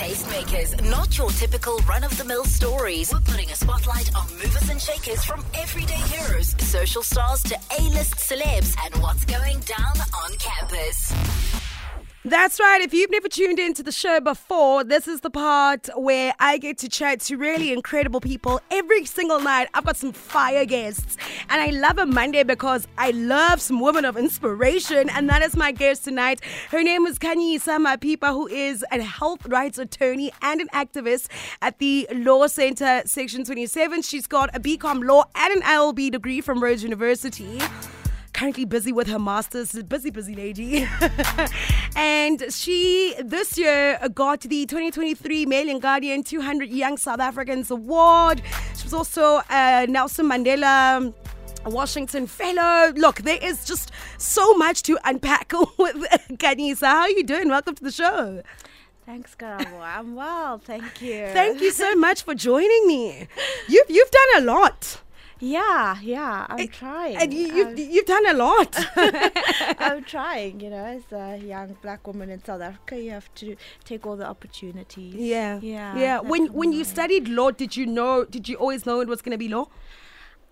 Tastemakers, not your typical run of the mill stories. We're putting a spotlight on movers and shakers from everyday heroes, social stars to A list celebs, and what's going down on campus. That's right. If you've never tuned into the show before, this is the part where I get to chat to really incredible people every single night. I've got some fire guests, and I love a Monday because I love some women of inspiration, and that is my guest tonight. Her name is Khanyisa Mapipa, who is a health rights attorney and an activist at the Law Center, Section 27. She's got a BCom Law and an LLB degree from Rhodes University currently busy with her masters, busy, busy lady. and she this year got the 2023 Mail and Guardian 200 Young South Africans Award. She was also a Nelson Mandela. Washington Fellow. Look, there is just so much to unpack with Khanyisa. How are you doing? Welcome to the show. Thanks, Karabo. I'm well, thank you. Thank you so much for joining me. You've you've done a lot. Yeah, yeah, I'm eh, trying. And you, you've, you've done a lot. I'm trying, you know, as a young black woman in South Africa, you have to take all the opportunities. Yeah. Yeah. Yeah. When when you studied law, did you know did you always know it was gonna be law?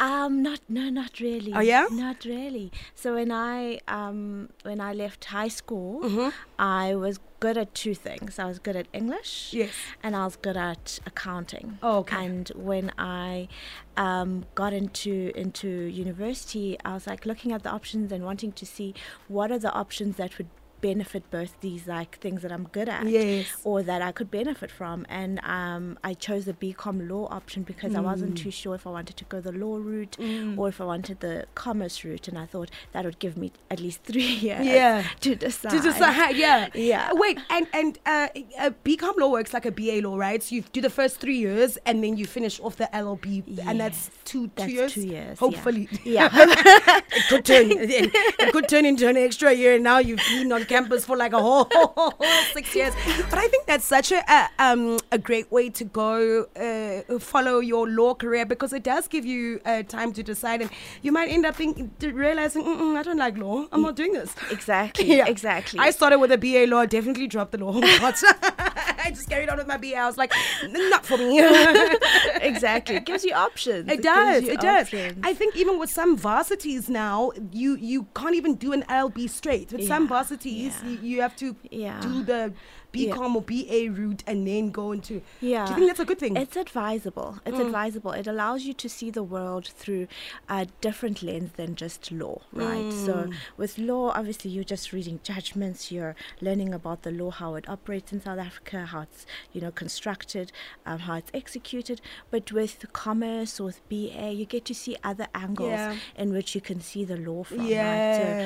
Um, not no, not really. Oh, yeah? Not really. So when I um when I left high school, Mm-hmm. I was good at two things. I was good at English. Yes. And I was good at accounting. Oh, okay. And when I um, got into into university, I was like looking at the options and wanting to see what are the options that would benefit both these like things that I'm good at Yes. or that I could benefit from and um, I chose the BCom law option because I wasn't Mm. too sure if I wanted to go the law route or if I wanted the commerce route and I thought that would give me at least three years Yeah. to decide. To decide, yeah. Yeah. Wait, and and uh, uh, BCom law works like a BA law, right? So you do the first three years, and then you finish off the LLB, and that's Yes. two two That's years. two years, hopefully. Yeah. it could turn it, it could turn into an extra year, and now you've been on campus for like a whole, six years. But I think that's such a, a um a great way to go uh, follow your law career because it does give you uh, time to decide, and you might end up thinking, realizing I don't like law. I'm not doing this. Exactly. yeah. Exactly. I started with a BA law, definitely dropped the law. I just carried on with my BA. I was like, not for me. exactly. It gives you options. It does. It does. I think even with some varsities now, you you can't even do an LLB straight. With some varsities, yeah. you, you have to Yeah. do the Yeah. BCom or BA route and then go into. Yeah. Do you think that's a good thing? It's advisable. It's advisable. It allows you to see the world through a different lens than just law, right? So with law, obviously, you're just reading judgments. You're learning about the law, how it operates in South Africa, how it's you know constructed, um, how it's executed. But with commerce or with BA, you get to see other angles Yeah. in which you can see the law from, Yeah.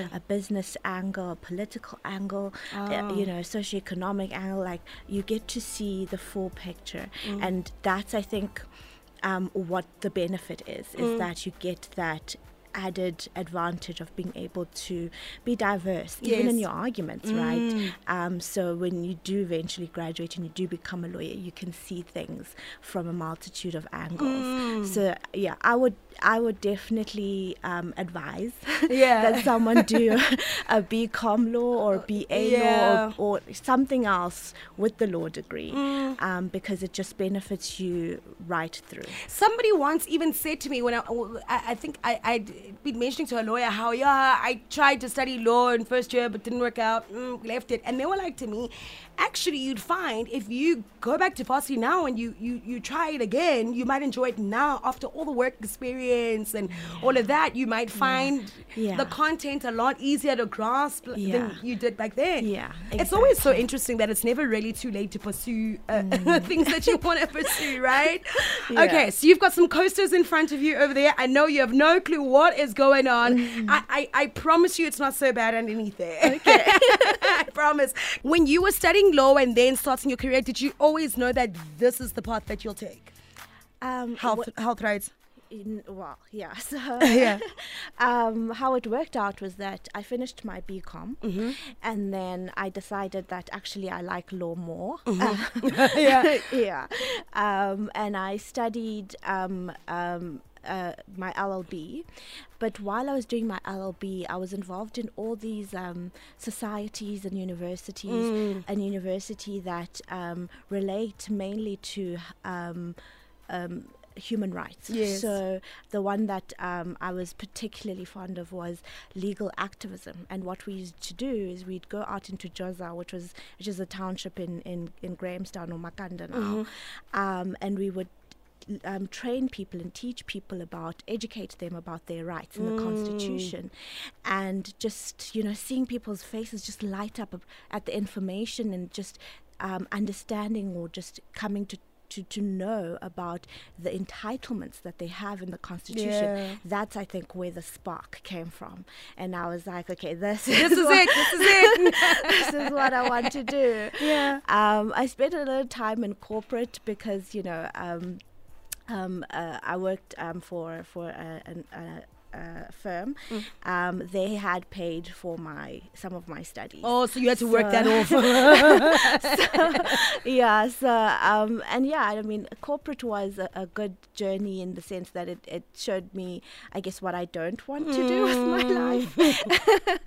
right? So a business angle, a political angle, uh, Oh. you know, socioeconomic angle. Like you get to see the full picture, Mm. and that's I think um, what the benefit is Mm. is that you get that added advantage of being able to be diverse even in your arguments Mm. right um, so when you do eventually graduate and you do become a lawyer you can see things from a multitude of angles Mm. so yeah i would i would definitely um, advise Yeah. that someone do a bcom law or ba Yeah. law or, or something else with the law degree Mm. um, because it just benefits you right through Somebody once even said to me when I, I, I think I, I'd been mentioning to a lawyer how, yeah, I tried to study law in first year but didn't work out, mm, left it. And they were like to me, actually, you'd find if you go back to varsity now and you, you, you try it again, you might enjoy it now after all the work experience and all of that. You might find Yeah. the content a lot easier to grasp Yeah. than you did back then. Yeah, It's always so interesting that it's never really too late to pursue uh, things that you want to pursue, right? Yeah. Okay, so you've got some coasters in front of you over there. I know you have no clue what is going on. I, I, I promise you it's not so bad underneath there. Okay. I promise. When you were studying law and then starting your career, did you always know that this is the path that you'll take? um, Health, wh- health rights. in, well, yeah. So, Yeah. um, how it worked out was that I finished my BCom, Mm-hmm. and then I decided that actually I like law more. Mm-hmm. yeah. yeah. Um, and I studied um, um, uh, my LLB. But while I was doing my LLB, I was involved in all these um, societies and universities, Mm. and university that um, relate mainly to um, um, human rights. Yes. So the one that um, I was particularly fond of was legal activism. And what we used to do is we'd go out into Joza, which was which is a township in in, in Grahamstown or Makhanda now, um, and we would. Um, train people and teach people about, educate them about their rights in the constitution, and just you know seeing people's faces just light up at the information and just um, understanding or just coming to to, to know about the entitlements that they have in the constitution. Yeah. That's I think where the spark came from. And I was like, okay, this, This is what, it. This is it. this is what I want to do. Yeah. Um, I spent a little time in corporate because you know um, um, uh, I worked um, for for a, an, a, a firm. Mm. Um, they had paid for my some of my studies. Oh, so you had to work that So- off. yeah so um and yeah i mean corporate was a, a good journey in the sense that it, it showed me i guess what i don't want to do with my life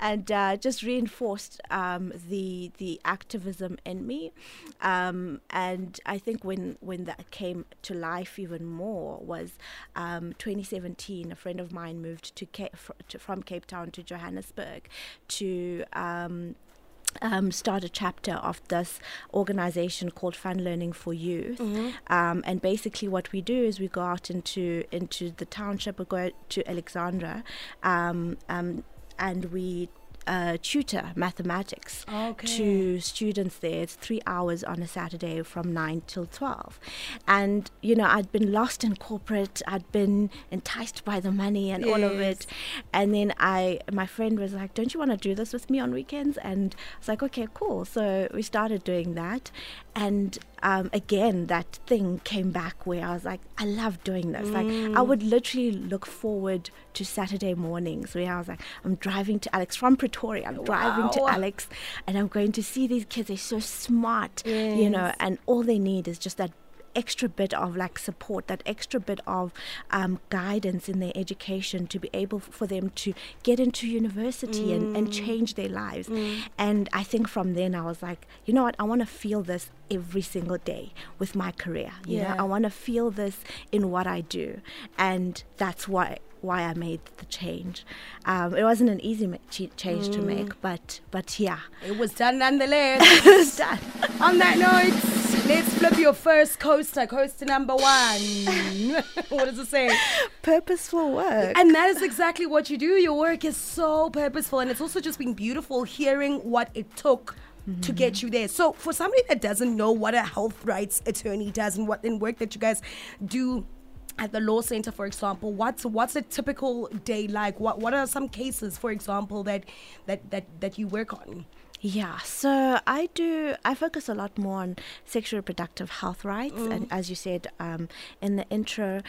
and uh, just reinforced um the the activism in me um and i think when when that came to life even more was um 2017 a friend of mine moved to, Cape, from cape town to johannesburg to um um, start a chapter of this organization called Fun Learning for Youth. Um, and basically, what we do is we go out into into the township, we go to Alexandra, um, um, and we uh, tutor mathematics Okay. to students there. It's three hours on a Saturday from 9 till 12. And, you know, I'd been lost in corporate, I'd been enticed by the money and all of it. And then I, my friend was like, Don't you want to do this with me on weekends? And I was like, Okay, cool. So we started doing that. And um, again, that thing came back where I was like, I love doing this. Like, I would literally look forward to Saturday mornings where I was like, I'm driving to Alex from Pretoria. I'm driving to Alex and I'm going to see these kids. They're so smart, you know, and all they need is just that extra bit of like support that extra bit of um, guidance in their education to be able for them to get into university and, and change their lives. And i think from then i was like you know what? I want to feel this every single day with my career you Yeah. know? I want to feel this in what i do. And that's why why I made the change. Um, it wasn't an easy ma- ch- change to make, but but yeah, it was done nonetheless. it's done. On that note, let's flip your first coaster, coaster number one. what does it say? Purposeful work. And that is exactly what you do. Your work is so purposeful, and it's also just been beautiful hearing what it took. To get you there. So, for somebody that doesn't know what a health rights attorney does and what in work that you guys do at the law center, for example, what's what's a typical day like? What what are some cases, for example, that that that that you work on? Yeah, so I do. I focus a lot more on sexual reproductive health rights, and as you said um, in the intro,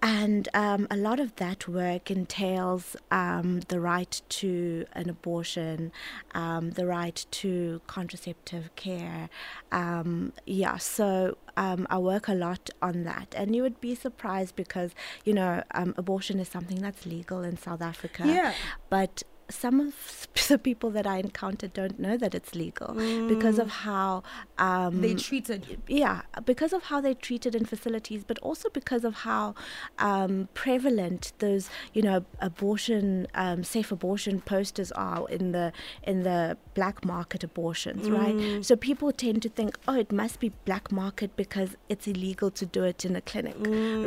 and um, a lot of that work entails um, the right to an abortion, um, the right to contraceptive care. Um, yeah, so um, I work a lot on that, and you would be surprised because you know um, abortion is something that's legal in South Africa, Yeah. but some of the people that I encounter don't know that it's legal because of how um, They treated yeah, because of how they're treated in facilities, but also because of how um, prevalent those, you know, abortion, um, safe abortion posters are in the in the black market abortions, right? So people tend to think, oh, it must be black market because it's illegal to do it in a clinic,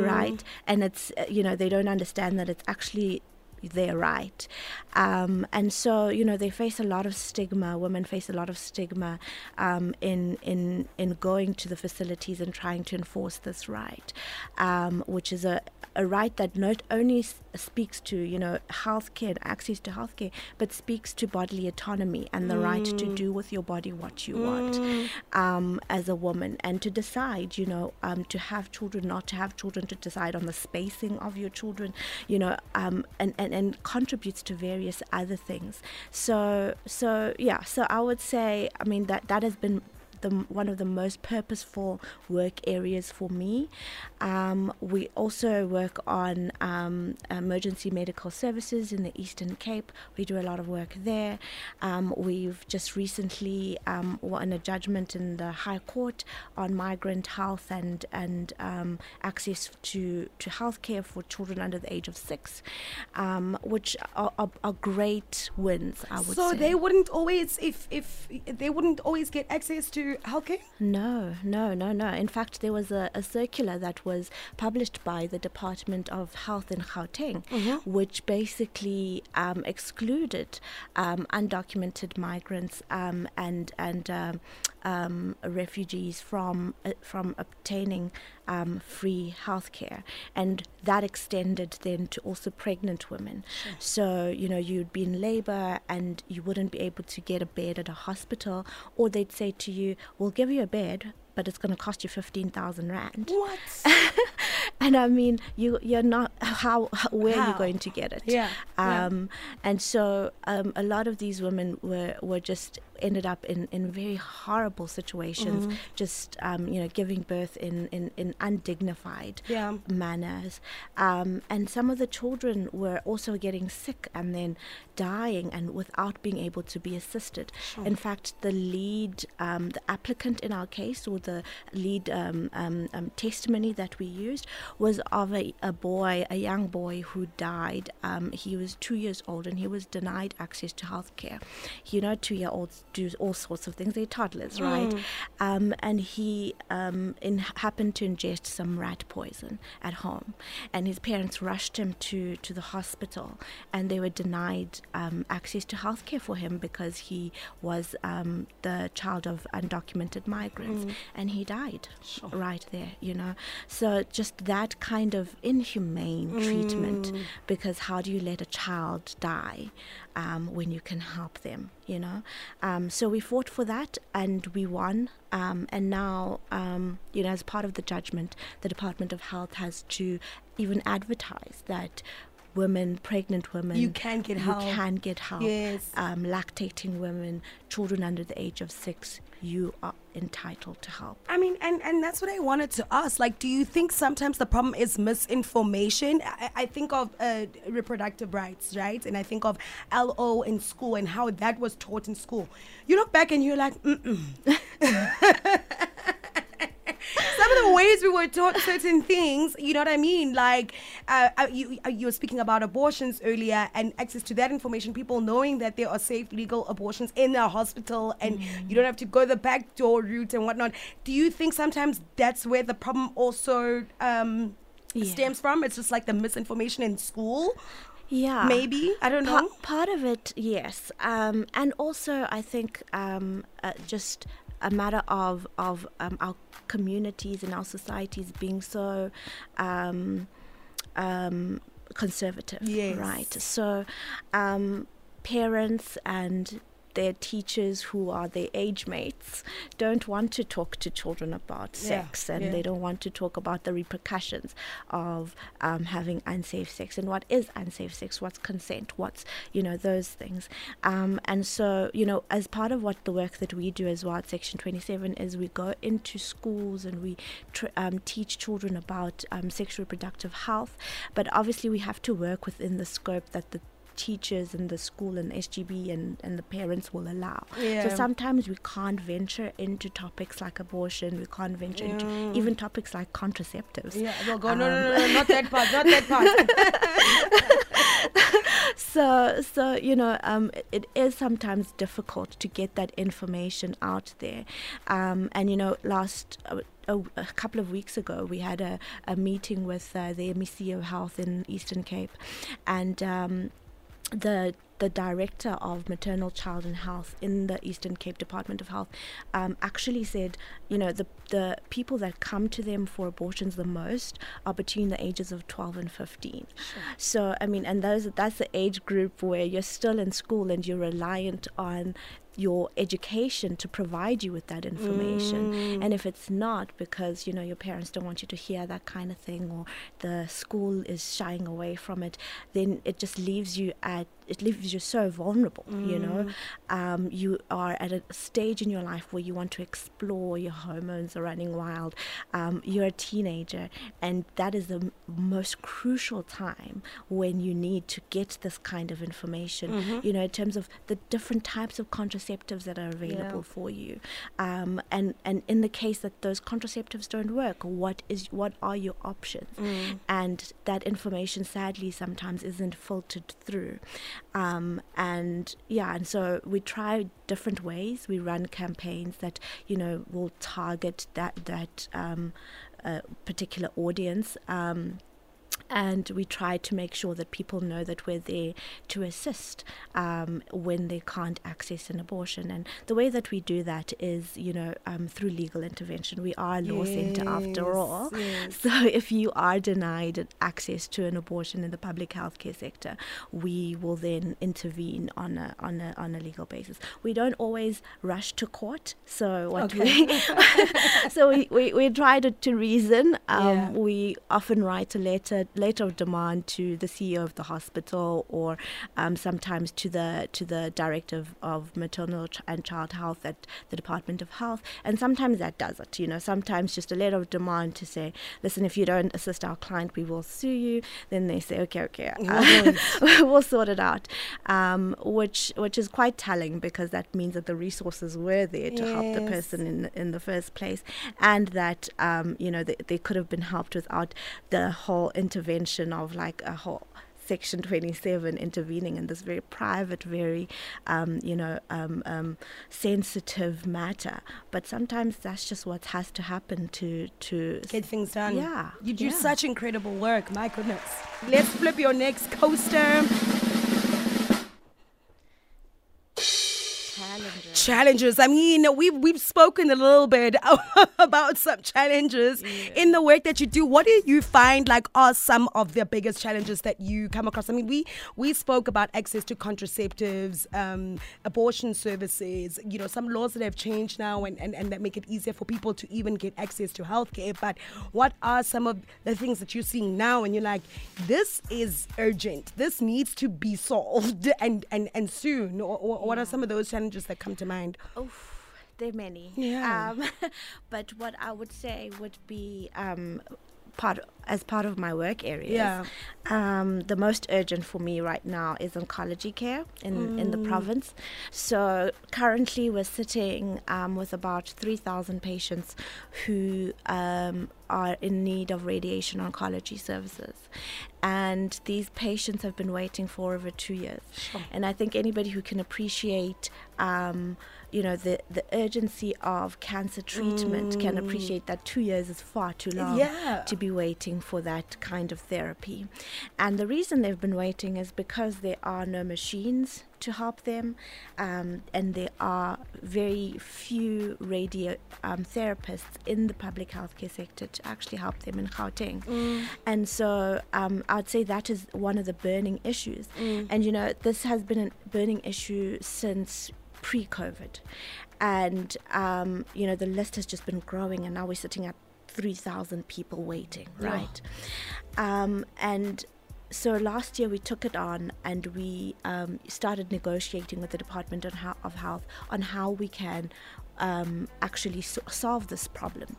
right? And it's uh, you know they don't understand that it's actually their right. Um, and so, you know, they face a lot of stigma. Women face a lot of stigma um, in, in, in going to the facilities and trying to enforce this right, um, which is a, a right that not only speaks to, you know, healthcare and access to healthcare, but speaks to bodily autonomy and the right to do with your body what you want um, as a woman and to decide, you know, um, to have children, not to have children, to decide on the spacing of your children, you know, um, and, and, and contributes to various other things. So, so yeah, so I would say, I mean, that, that has been the one of the most purposeful work areas for me. Um, we also work on um, emergency medical services in the Eastern Cape. We do a lot of work there. Um, we've just recently um, won a judgment in the High Court on migrant health and and um, access to to healthcare for children under the age of six, um, which are, are, are, great wins. I would say so say. they wouldn't always if if they wouldn't always get access to healthcare. No, no, no, no. In fact, there was a, a circular that was published by the Department of Health in Gauteng, mm-hmm. which basically um, excluded um, undocumented migrants um, and and um, um, refugees from uh, from obtaining um, free healthcare, and that extended then to also pregnant women. Sure. So you know you'd be in labour and you wouldn't be able to get a bed at a hospital, or they'd say to you, "We'll give you a bed, but it's going to cost you 15,000 rand. What? and I mean, you you're not how, how where how? are you going to get it? Yeah. Um, yeah. and so um, a lot of these women were were just ended up in, in very horrible situations, mm-hmm. just um, you know giving birth in in, in undignified yeah. manners, um, and some of the children were also getting sick and then dying and without being able to be assisted. Sure. In fact, the lead, um, the applicant in our case, or the lead um, um, um, testimony that we used, was of a, a boy, a young boy who died. he was two years old and he was denied access to healthcare. You know, two year olds do all sorts of things. They're toddlers, right? Mm. Um, and he um, in, happened to ingest some rat poison at home, and his parents rushed him to to the hospital, and they were denied um, access to healthcare for him because he was um, the child of undocumented migrants, mm. and he died sure. right there. You know, so just that kind of inhumane mm. treatment, because how do you let a child die? um, when you can help them, you know. Um, so we fought for that and we won. Um, and now, um, you know, as part of the judgment, the Department of Health has to even advertise that women, pregnant women, you can get help. You can get help. Yes. Um, lactating women, children under the age of six, you are entitled to help. I mean, and, and that's what I wanted to ask. Like, do you think sometimes the problem is misinformation? I, I think of uh, reproductive rights, right? And I think of LO in school and how that was taught in school. You look back and you're like, mm the ways we were taught certain things, you know what I mean? Like, uh, uh you, uh, you were speaking about abortions earlier and access to that information, people knowing that there are safe, legal abortions in a hospital and mm. you don't have to go the back door route and whatnot. Do you think sometimes that's where the problem also um, yeah. stems from? It's just like the misinformation in school? Yeah. Maybe. I don't know. Part of it, yes. Um, and also, I think um, uh, just a matter of of um, our communities and our societies being so um, um, conservative, yes. right? So um, parents and their teachers who are their age mates don't want to talk to children about yeah, sex and yeah. they don't want to talk about the repercussions of um, having unsafe sex and what is unsafe sex, what's consent, what's, you know, those things. Um, and so, you know, as part of what the work that we do as well at Section 27 is we go into schools and we tr- um, teach children about um, sexual reproductive health, but obviously we have to work within the scope that the teachers and the school and SGB and, and the parents will allow. Yeah. So sometimes we can't venture into topics like abortion, we can't venture mm. into even topics like contraceptives. Yeah, we'll go, um, no, no, no, no, not that part, not that part. so, so you know, um, it, it is sometimes difficult to get that information out there. Um, and, you know, last. Uh, a, a, couple of weeks ago, we had a, a meeting with uh, the MEC of Health in Eastern Cape, and um, the the director of maternal child and health in the Eastern Cape Department of Health um, actually said, you know, the the people that come to them for abortions the most are between the ages of 12 and 15. Sure. So I mean, and those that's the age group where you're still in school and you're reliant on your education to provide you with that information. Mm. And if it's not because, you know, your parents don't want you to hear that kind of thing or the school is shying away from it, then it just leaves you at it leaves you so vulnerable you know? Um, you are at a stage in your life where you want to explore your hormones are running wild. Um, you're a teenager and that is the m- most crucial time when you need to get this kind of information you know in terms of the different types of contraceptives that are available for you. Um, and and in the case that those contraceptives don't work what is what are your options? And that information sadly sometimes isn't filtered through um, and yeah and so we try different ways. We run campaigns that you know will target that that um, uh, particular audience. Um, and we try to make sure that people know that we're there to assist um, when they can't access an abortion. And the way that we do that is, you know, um, through legal intervention. We are a law centre after all. yes. So if you are denied access to an abortion in the public healthcare sector, we will then intervene on a on a on a legal basis. We don't always rush to court. So what we so we, we, we try to, to reason. Um, Yeah. We often write a letter letter of demand to the CEO of the hospital, or um, sometimes to the to the director of, of maternal ch- and child health at the Department of Health, and sometimes that does it. You know, sometimes just a letter of demand to say, listen, if you don't assist our client, we will sue you. Then they say, okay, okay, uh, we'll sort it out, um, which which is quite telling because that means that the resources were there to help the person in in the first place, and that um, you know they, they could have been helped without the whole intervention of like a whole. Section 27 intervening in this very private, very, um, you know, um, um, sensitive matter. But sometimes that's just what has to happen to to Get things done. Yeah, You do yeah. such incredible work. My goodness. Let's flip your next coaster. Challenges. Challenges. I mean, we've we've spoken a little bit about some challenges in the work that you do. What do you find like are some of the biggest challenges that you come across? I mean, we we spoke about access to contraceptives, um, abortion services. You know, some laws that have changed now and, and and that make it easier for people to even get access to healthcare. But what are some of the things that you're seeing now? And you're like, this is urgent. This needs to be solved and and and soon. Or, or what are some of those challenges that come to mind? Oof, there are many. Yeah. Um, but what I would say would be um, part as part of my work areas. Yeah. Um, the most urgent for me right now is oncology care in, in Mm. the province. So currently we're sitting um, with about 3,000 patients who um, are in need of radiation oncology services. And these patients have been waiting for over two years. And I think anybody who can appreciate, um, you know, the, the urgency of cancer treatment can appreciate that two years is far too long Yeah. to be waiting for that kind of therapy. And the reason they've been waiting is because there are no machines to help them, um, and there are very few radio um, therapists in the public healthcare sector to actually help them in Gauteng. And so um, I'd say that is one of the burning issues. And you know, this has been a burning issue since pre-COVID, and um, you know the list has just been growing, and now we're sitting at 3,000 people waiting, right? Um, and so last year we took it on and we um, started negotiating with the Department of Health on how we can um, actually so- solve this problem.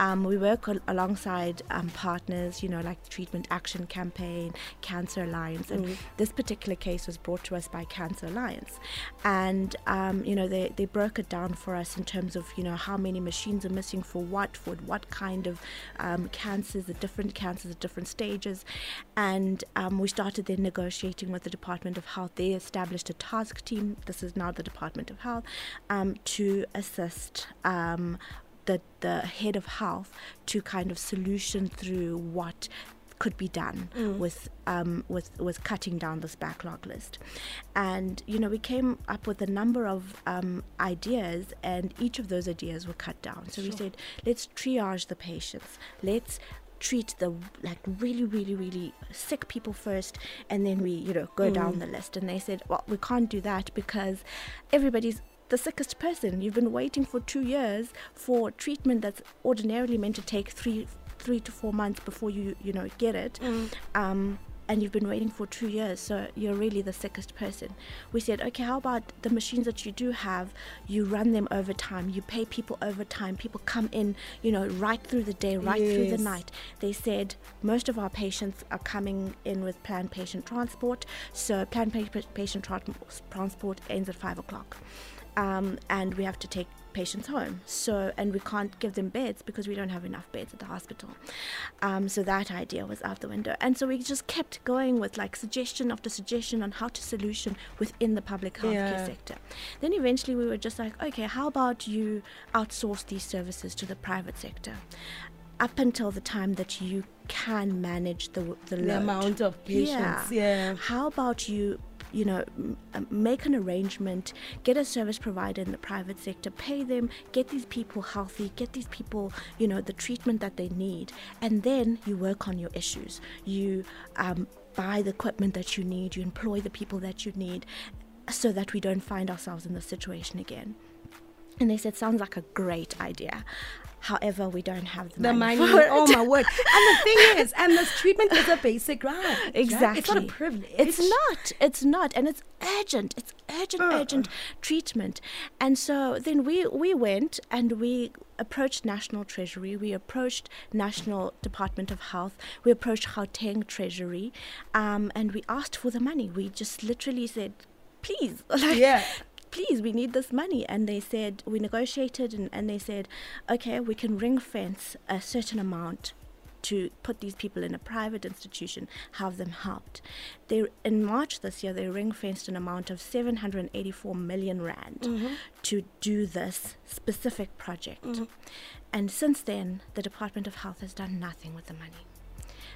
Um, we work al- alongside um, partners, you know, like the Treatment Action Campaign, Cancer Alliance, and this particular case was brought to us by Cancer Alliance. And, um, you know, they, they broke it down for us in terms of, you know, how many machines are missing for what, for what kind of um, cancers, the different cancers at different stages. And um, we started then negotiating with the Department of Health. They established a task team. This is now the Department of Health um, to assist um, the the head of health to kind of solution through what could be done with um, with with cutting down this backlog list, and you know we came up with a number of um, ideas, and each of those ideas were cut down. So we said, let's triage the patients. Let's treat the like really really really sick people first and then we you know go down the list. And they said well we can't do that because everybody's the sickest person. You've been waiting for two years for treatment that's ordinarily meant to take three three to four months before you you know get it. Mm. Um, and you've been waiting for two years, so you're really the sickest person. We said, okay, how about the machines that you do have? You run them over time. You pay people over time. People come in, you know, right through the day, right through the night. They said most of our patients are coming in with planned patient transport. So planned pa- patient tra- transport ends at five o'clock, um, and we have to take patients home. So and we can't give them beds because we don't have enough beds at the hospital. Um, so that idea was out the window, and so we just kept going with like suggestion after suggestion on how to solution within the public healthcare Yeah. sector. Then eventually we were just like, okay, how about you outsource these services to the private sector? Up until the time that you can manage the the, The amount of patients. Yeah. How about you, you know, make an arrangement, get a service provider in the private sector, pay them, get these people healthy, get these people, you know, the treatment that they need, and then you work on your issues. You um, buy the equipment that you need, you employ the people that you need, so that we don't find ourselves in this situation again. And they said, sounds like a great idea. However, we don't have the, The money. money, for it." oh my word! And the thing is, and this treatment is a basic right. right? Exactly. It's not a privilege. It's not. It's not, and it's urgent. It's urgent, Uh. urgent treatment. And so then we we went and we approached National Treasury. We approached National Department of Health. We approached Gauteng Treasury, um, and we asked for the money. We just literally said, please, like, Yeah. Please, we need this money. And they said, we negotiated and, and they said, okay, we can ring fence a certain amount to put these people in a private institution, have them helped. They in March this year they ring fenced an amount of 784 million rand mm-hmm. to do this specific project. Mm-hmm. And since then, the Department of Health has done nothing with the money.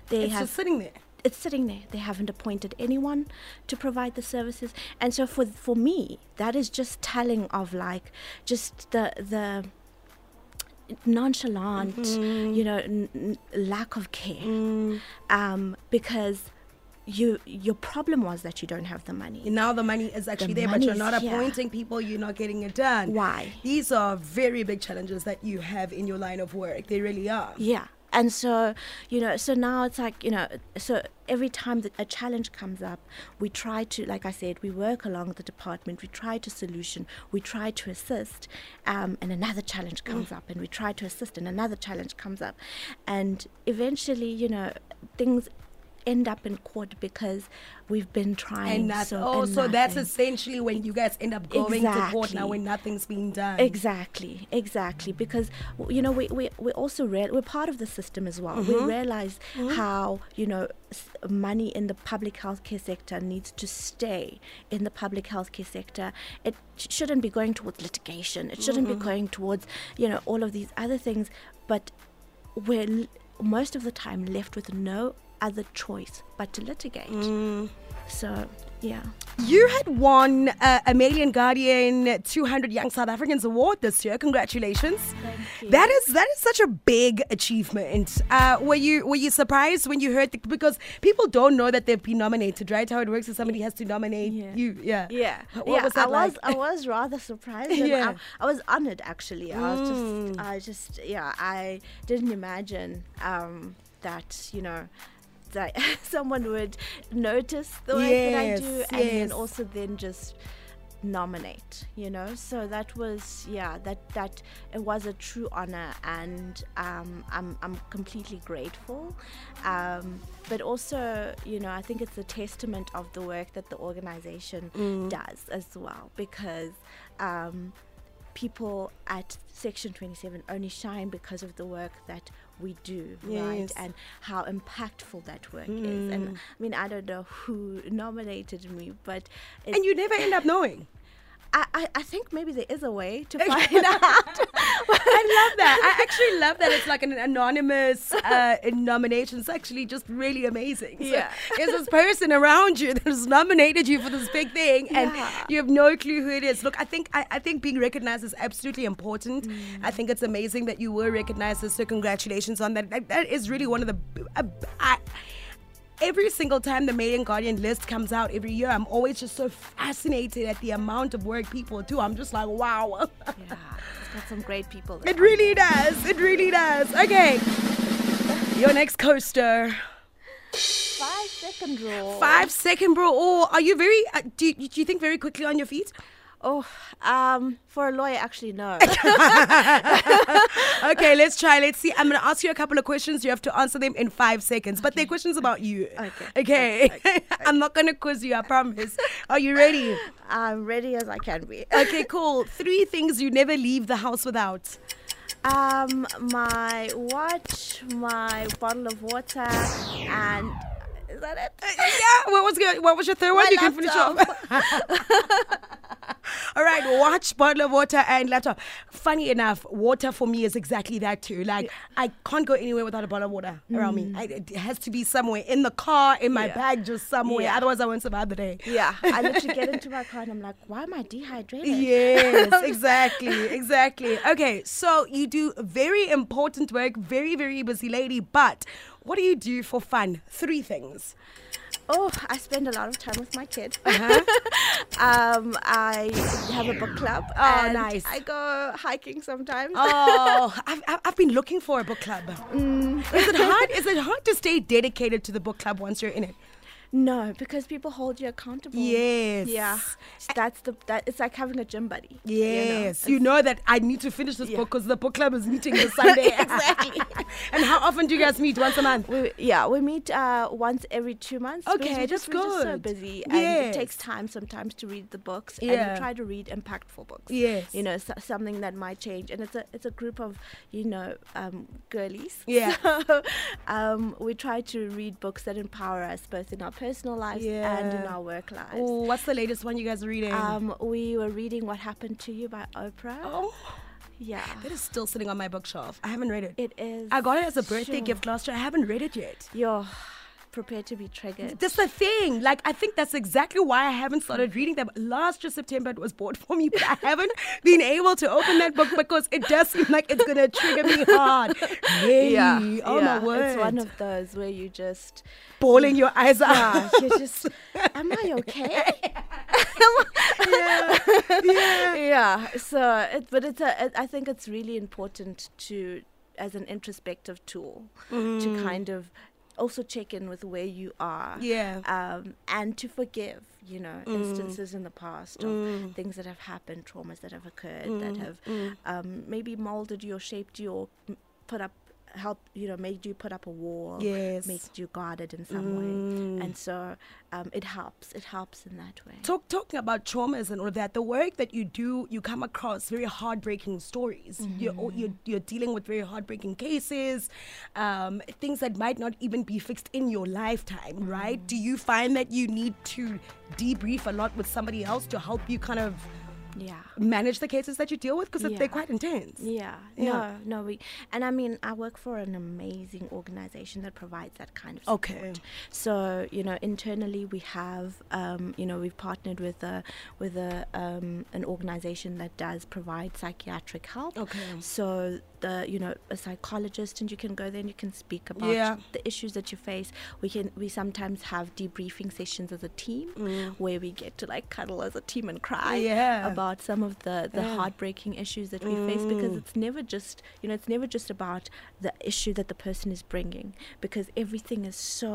They It's have just sitting there. It's sitting there. They haven't appointed anyone to provide the services, and so for for me, that is just telling of like just the the nonchalant, Mm-hmm. you know, n- n- lack of care, Mm. um, because you your problem was that you don't have the money. Now the money is actually there, but you're not here. appointing people. You're not getting it done. Why? These are very big challenges that you have in your line of work. They really are. Yeah. And so, you know, so now it's like, you know, so every time that a challenge comes up, we try to, like I said, we work along the department, we try to solution, we try to assist, um, and another challenge comes up, and we try to assist, and another challenge comes up. And eventually, you know, things end up in court because we've been trying And that's so oh, and so that's essentially when you guys end up going to court now Exactly. when nothing's being done. Exactly, exactly. Because you know we we we also real we're part of the system as well. We mm-hmm. realize mm-hmm. how you know money in the public healthcare sector needs to stay in the public healthcare sector. It shouldn't be going towards litigation. It shouldn't be mm-hmm. going towards you know all of these other things. But we're l- most of the time left with no other choice but to litigate. So yeah. You had won uh, a Mail and Guardian 200 Young South Africans Award this year. Congratulations! That is that is such a big achievement. Uh, were you were you surprised when you heard the, because people don't know that they've been nominated, right? How it works is somebody has to nominate Yeah. you. Yeah. Yeah, What yeah. was that I like? was I was rather surprised. Yeah. I, I was honored actually. I was Mm. just I just yeah I didn't imagine um, that you know that someone would notice the work that I do and then also then just nominate you know? So that was yeah that that it was a true honor and um, I'm, I'm completely grateful. Um, but also you know i think it's a testament of the work that the organization Mm. does as well because um, people at section 27 only shine because of the work that we do right and how impactful that work is and Mm. i mean i don't know who nominated me but And you never end up knowing. I, I, I think maybe there is a way to find out. I love that. I actually love that it's like an anonymous uh, nomination. It's actually just really amazing. So Yeah. there's this person around you that has nominated you for this big thing, and Yeah. you have no clue who it is. Look, I think I, I think being recognized is absolutely important. Mm. I think it's amazing that you were recognized. So congratulations on that. That, that is really one of the. Uh, I, every single time the Mail and Guardian list comes out every year, I'm always just so fascinated at the amount of work people do. I'm just like, wow. Yeah, it's got some great people. It really does. It really does. Okay. Your next coaster. Five second rule. Five second bro. Oh, are you very? Uh, do you, do you think very quickly on your feet? Oh, um, for a lawyer, actually, no. Okay, let's try. Let's see. I'm gonna ask you a couple of questions. You have to answer them in five seconds, but they're questions about you. Okay. Okay. I'm not gonna quiz you. I promise. Are you ready? I'm ready as I can be. Okay, cool. Three things you never leave the house without. Um, my watch, my bottle of water, and is that it? Uh, yeah. What was good? What was your third one? My you can finish off. All right, watch, bottle of water, and laptop. Funny enough, water for me is exactly that too. Like, I can't go anywhere without a bottle of water around me. Mm. I, it has to be somewhere in the car, in my Yeah. bag, just somewhere. Yeah. Otherwise, I won't survive the day. Yeah, I literally get into my car and I'm like, why am I dehydrated? Yes, exactly, exactly. Okay, so you do very important work, very, very busy lady, but what do you do for fun? Three things. Oh, I spend a lot of time with my kid. Uh-huh. um, I have a book club. Oh, and nice. I go hiking sometimes. Oh, I've, I've- I've been looking for a book club. Mm. Is it hard? Is it hard to stay dedicated to the book club once you're in it? No, because people hold you accountable. Yes. Yeah. That's the that it's like having a gym buddy. you know? Yes, you know, that I need to finish this Yeah. book because the book club is meeting this Sunday. Exactly. and how often do you guys meet? Once a month? We, yeah, we meet uh, once every two months. Okay, we just, we're just so good. busy, and Yes. it takes time sometimes to read the books. Yeah. and we try to read impactful books. Yes. you know, so, something that might change, and it's a it's a group of you know um, girlies. Yeah. So, um, we try to read books that empower us both in our personal lives and in our work lives. Oh, what's the latest one you guys are reading? Um, we were reading What Happened to You by Oprah. oh, Yeah. that is still sitting on my bookshelf. I haven't read it. It is. I got it as a birthday Sure. gift last year. I haven't read it yet. You're prepared to be triggered. That's the thing. Like, I think that's exactly why I haven't started reading them. Last year, September, it was bought for me, but I haven't been able to open that book because it does seem like it's going to trigger me hard. Really? Oh, yeah. my word. It's one of those where you just, Bawling your eyes out. yeah, you just, am I okay? yeah. yeah. yeah. So, it, but it's a. It, I think it's really important to, as an introspective tool, to mm. kind of also check in with where you are. Yeah. Um, and to forgive, you know, instances in the past of things that have happened, traumas that have occurred, that have um, maybe molded you or shaped you or put up, help, you know, made you put up a wall, Yes. made you guarded in some way. And so um, it helps. It helps in that way. Talk, talking about traumas and all of that, the work that you do, you come across very heartbreaking stories. You're, Mm-hmm. you're, you're dealing with very heartbreaking cases, um, things that might not even be fixed in your lifetime, right? Mm. Do you find that you need to debrief a lot with somebody else to help you kind of Yeah. manage the cases that you deal with? Because Yeah. they're quite intense. Yeah, Yeah. no, no, we, and I mean, I work for an amazing organization that provides that kind of support. Okay. So, you know, internally we have, um, you know, we've partnered with a with a um, an organization that does provide psychiatric help. Okay. So the, you know, a psychologist, and you can go there and you can speak about Yeah. the issues that you face. We can, we sometimes have debriefing sessions as a team where we get to like cuddle as a team and cry Mm. Yeah. about some of the the Yeah. heartbreaking issues that we face because it's never just you know it's never just about the issue that the person is bringing because everything is so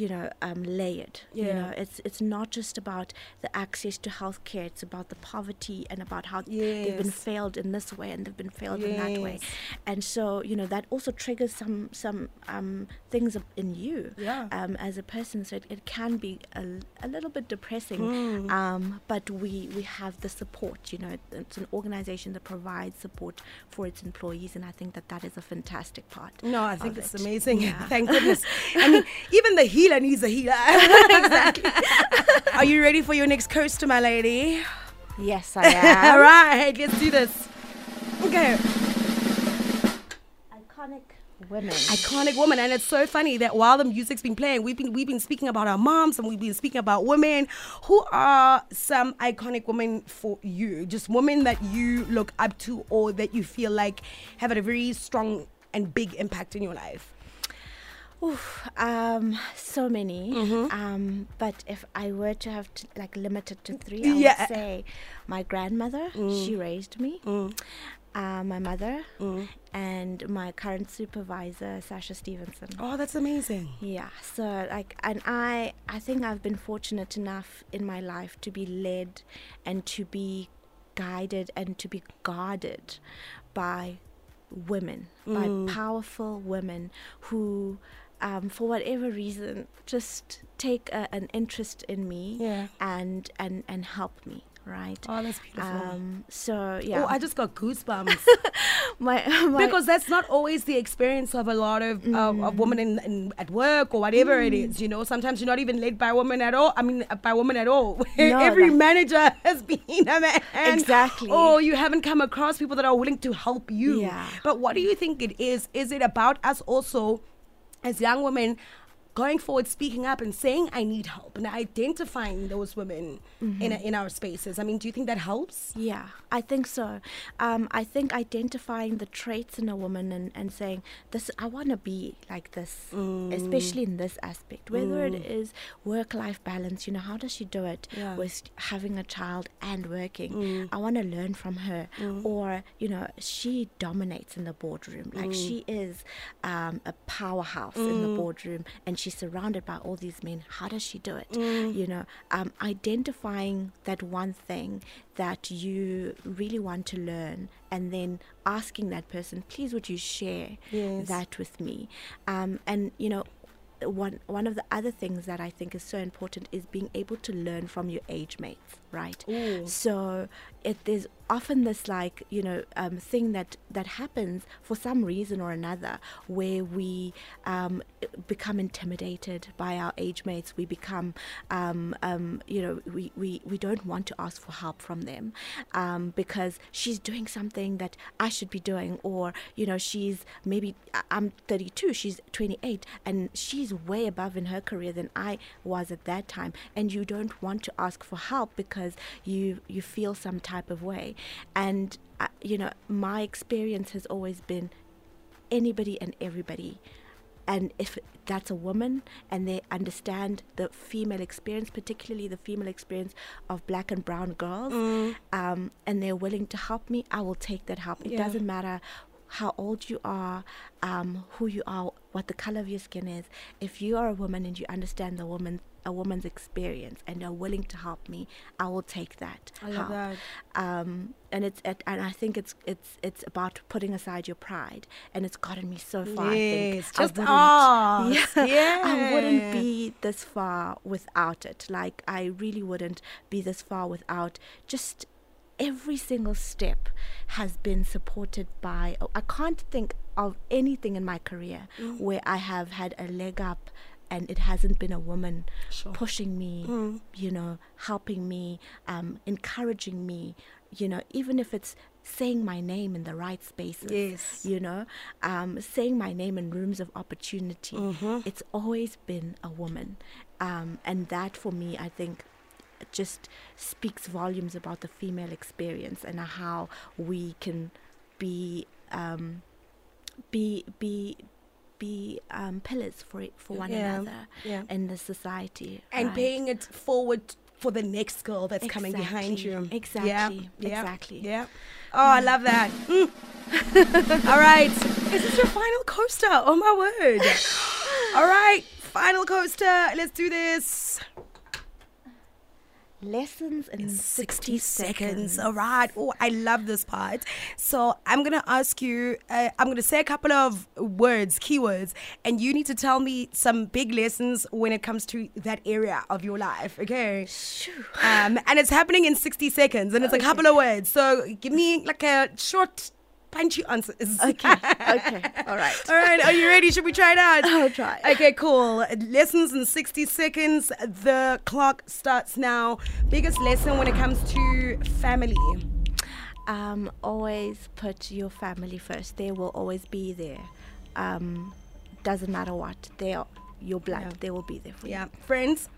you know um, layered you know it's it's not just about the access to healthcare it's about the poverty and about how they've been failed in this way and they've been failed in that way Yes. And so you know that also triggers some some um, things in you Yeah. um, as a person so it, it can be a, a little bit depressing Hmm. um, but we we have the support you know it's an organization that provides support for its employees and i think that that is a fantastic part No, I think it's it. amazing. Yeah. Thank goodness. I mean, even the healer needs a healer. exactly. Are you ready for your next coaster, my lady? yes i am All right, let's do this. Okay. Iconic women Iconic woman, and it's so funny that while the music's been playing, we've been we've been speaking about our moms and we've been speaking about women. Who are some iconic women for you? Just women that you look up to or that you feel like have had a very strong and big impact in your life. Oof, um, so many. Mm-hmm. Um, but if I were to have to like limit it to three, I Yeah. would say my grandmother. She raised me. Mm. Uh, my mother and my current supervisor, Sasha Stevenson. Oh, that's amazing. Yeah. So like, and I, I think I've been fortunate enough in my life to be led and to be guided and to be guarded by women, Mm. by powerful women who, um, for whatever reason, just take a, an interest in me Yeah. and and and help me. Right. Oh, that's beautiful. Um. So yeah. Oh, I just got goosebumps my, my because that's not always the experience of a lot of, uh, Mm. of women in, in at work or whatever it is. You know, sometimes you're not even led by a woman at all. I mean, uh, by a woman at all. No, Every manager has been a man. Exactly. Or you haven't come across people that are willing to help you. Yeah. But what do you think it is? Is it about us also, as young women? Going forward, speaking up and saying I need help and identifying those women Mm-hmm. in, in our spaces. I mean, do you think that helps? Yeah, I think so. Um, I think identifying the traits in a woman and, and saying this, I want to be like this, Mm. especially in this aspect. Whether it is work-life balance, you know, how does she do it Yeah. with having a child and working? Mm. I want to learn from her. Or you know, she dominates in the boardroom. Like Mm. she is um, a powerhouse in the boardroom, and she's surrounded by all these men. How does she do it? Mm. You know, um, identifying that one thing that you really want to learn, and then asking that person, please, would you share Yes. that with me? Um, and you know. One one of the other things that I think is so important is being able to learn from your age mates, right? Ooh. So it there's often this like you know um, thing that that happens for some reason or another where we um, become intimidated by our age mates. We become um, um, you know we, we we don't want to ask for help from them um, because she's doing something that I should be doing, or you know she's maybe I'm 32, she's 28, and she's way above in her career than I was at that time, and you don't want to ask for help because you you feel some type of way, and uh, you know my experience has always been anybody and everybody. And if that's a woman and they understand the female experience, particularly the female experience of black and brown girls, um, and they're willing to help me, I will take that help. It Yeah. doesn't matter how old you are, um, who you are, what the color of your skin is. If you are a woman and you understand the woman, a woman's experience, and are willing to help me, I will take that. I love help. that. Um, and it's it, and I think it's it's it's about putting aside your pride, and it's gotten me so far. I think Yes, I just wouldn't- ask. yeah, I wouldn't be this far without it. Like I really wouldn't be this far without just every single step has been supported by I can't think of anything in my career Mm. where I have had a leg up and it hasn't been a woman Sure. Mm. pushing me, you know, helping me, um, encouraging me, you know, even if it's saying my name in the right spaces Yes. you know um, saying my name in rooms of opportunity Mm-hmm. it's always been a woman um, and that for me i think just speaks volumes about the female experience and how we can be um, be be be um, pillars for it for one Yeah, another yeah. in the society and right? paying it forward for the next girl that's coming behind you. Exactly, Yeah, exactly, yeah, exactly. Yeah. Oh, I love that. Mm. All right. Is this your final coaster? Oh my word. All right. Final coaster. Let's do this. Lessons in 60 seconds. All right. Oh, I love this part. So I'm going to ask you, uh, I'm going to say a couple of words, keywords, and you need to tell me some big lessons when it comes to that area of your life. Okay. Um, and it's happening in 60 seconds and it's a couple of words. So give me like a short, punchy answers. Okay, okay, all right. All right, are you ready? Should we try it out? I'll try. Okay, cool. Lessons in 60 seconds. The clock starts now. Biggest lesson when it comes to family. um, always put your family first. They will always be there. Um, doesn't matter what. They are your blood. Yeah. They will be there for you. Yeah. Friends.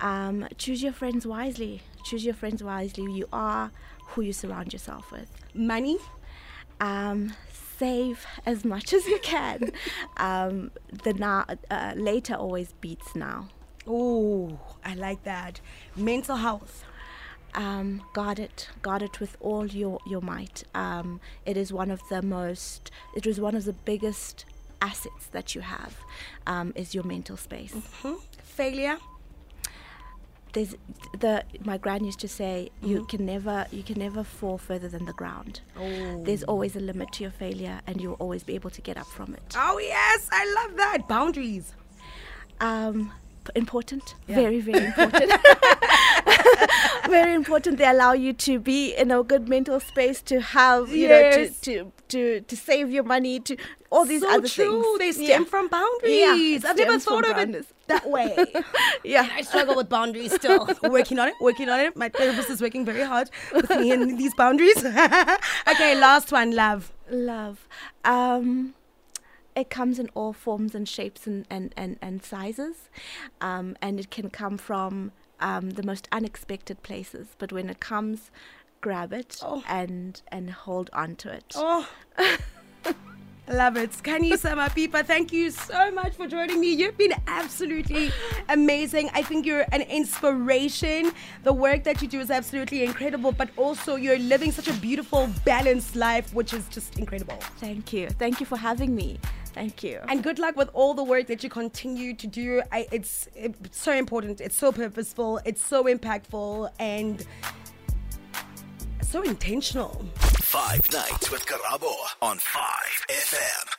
Um, choose your friends wisely. Choose your friends wisely. You are who you surround yourself with. Money. Um, save as much as you can. Um, the now uh, later always beats now. Oh, I like that. Mental health. um, guard it, guard it with all your your might. Um, it is one of the most, it is one of the biggest assets that you have, um, is your mental space. Hmm? Failure. There's the my gran used to say you can never you can never fall further than the ground. Oh. There's always a limit to your failure, and you'll always be able to get up from it. Oh, yes. I love that. Boundaries. um, important Yeah. very very important very important they allow you to be in a good mental space to have you Yes. know to, to to to save your money to all these so other true. things They stem Yeah. from boundaries. it I've never from thought of boundaries. it that way. yeah I struggle with boundaries still. working on it, working on it. My therapist is working very hard with me and these boundaries. okay, last one, love. love um it comes in all forms and shapes and, and, and, and sizes um, and it can come from um, the most unexpected places but when it comes grab it Oh. and and hold on to it Oh. Love it. Khanyisa Mapipa, thank you so much for joining me. You've been absolutely amazing. I think you're an inspiration. The work that you do is absolutely incredible, but also you're living such a beautiful, balanced life, which is just incredible. Thank you. Thank you for having me. Thank you. And good luck with all the work that you continue to do. I, it's, it's so important. It's so purposeful. It's so impactful and so intentional. Five nights with Karabo on 5 FM.